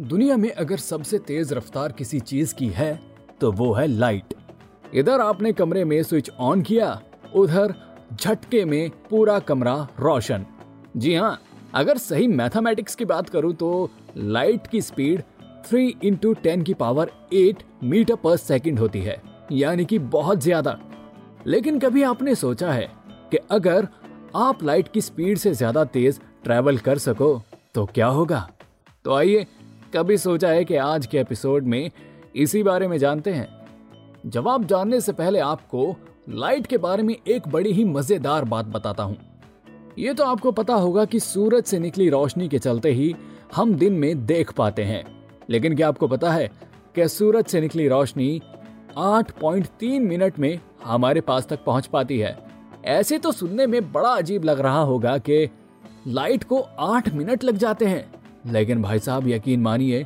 दुनिया में अगर सबसे तेज रफ्तार किसी चीज़ की है तो वो है लाइट। इधर आपने कमरे में स्विच ऑन किया, उधर झटके में पूरा कमरा रोशन। जी हाँ अगर सही मैथमेटिक्स की बात करूँ तो लाइट की स्पीड 3 इंटू टेन की पावर 8 मीटर पर सेकंड होती है, यानी कि बहुत ज़्यादा। लेकिन कभी आपने सोचा है कि अगर आप लाइट की स्पीड से ज़्यादा तेज ट्रैवल कर सको तो क्या होगा? तो आइए कभी सोचा है कि आज के एपिसोड में इसी बारे में जानते हैं? जवाब जानने से पहले आपको लाइट के बारे में एक बड़ी ही मज़ेदार बात बताता हूँ। ये तो आपको पता होगा कि सूरज से निकली रोशनी के चलते ही हम दिन में देख पाते हैं। लेकिन क्या आपको पता है कि सूरज से निकली रोशनी 8.3 मिनट में हमारे पास तक पहुँच पाती है? ऐसे तो सुनने में बड़ा अजीब लग रहा होगा कि लाइट को 8 मिनट लग जाते हैं। लेकिन भाई साहब, यकीन मानिए,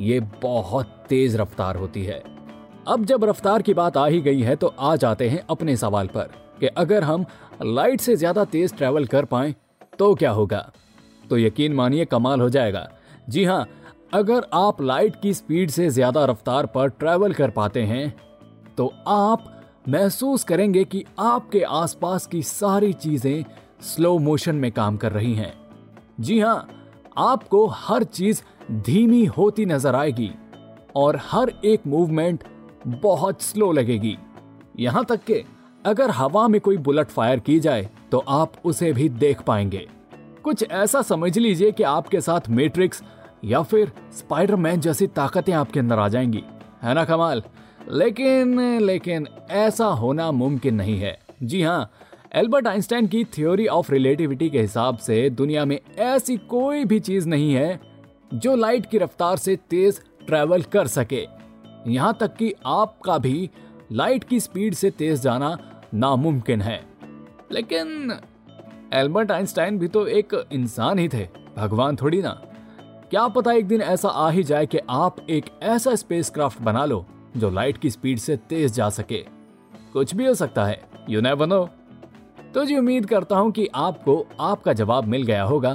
ये बहुत तेज रफ्तार होती है। अब जब रफ्तार की बात आ ही गई है तो आ जाते हैं अपने सवाल पर कि अगर हम लाइट से ज़्यादा तेज ट्रेवल कर पाए तो क्या होगा? तो यकीन मानिए, कमाल हो जाएगा। जी हाँ अगर आप लाइट की स्पीड से ज़्यादा रफ्तार पर ट्रेवल कर पाते हैं तो आप महसूस करेंगे कि आपके आसपास की सारी चीज़ें स्लो मोशन में काम कर रही हैं। जी हाँ आपको हर चीज़ धीमी होती नज़र आएगी और हर एक मूवमेंट बहुत स्लो लगेगी। यहाँ तक कि अगर हवा में कोई बुलेट फायर की जाए तो आप उसे भी देख पाएँगे। कुछ ऐसा समझ लीजिए कि आपके साथ मैट्रिक्स या फिर स्पाइडरमैन जैसी ताकतें आपके अंदर आ जाएँगी। है ना कमाल? लेकिन लेकिन ऐसा होना मुमकिन नहीं है। जी हाँ एल्बर्ट आइंस्टाइन की थ्योरी ऑफ़ रिलेटिविटी के हिसाब से दुनिया में ऐसी कोई भी चीज़ नहीं है जो लाइट की रफ्तार से तेज ट्रेवल कर सके। यहाँ तक कि आपका भी लाइट की स्पीड से तेज जाना नामुमकिन है। लेकिन एल्बर्ट आइंस्टाइन भी तो एक इंसान ही थे। भगवान थोड़ी ना। क्या पता एक दिन ऐसा आ ही जाए कि आप एक ऐसा स्पेसक्राफ्ट बना लो जो लाइट की स्पीड से तेज जा सके। कुछ भी हो सकता है। यू नेवर नो तो जी उम्मीद करता हूँ कि आपको आपका जवाब मिल गया होगा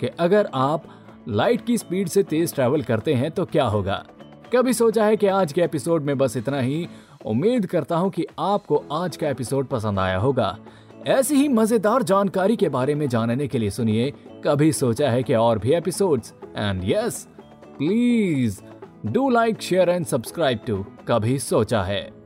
कि अगर आप लाइट की स्पीड से तेज ट्रैवल करते हैं तो क्या होगा। कभी सोचा है कि आज के एपिसोड में बस इतना ही? उम्मीद करता हूँ कि आपको आज का एपिसोड पसंद आया होगा। ऐसी ही मज़ेदार जानकारी के बारे में जानने के लिए सुनिए, कभी सोचा है कि और भी episodes and yes please do like share and subscribe to कभी सोचा है।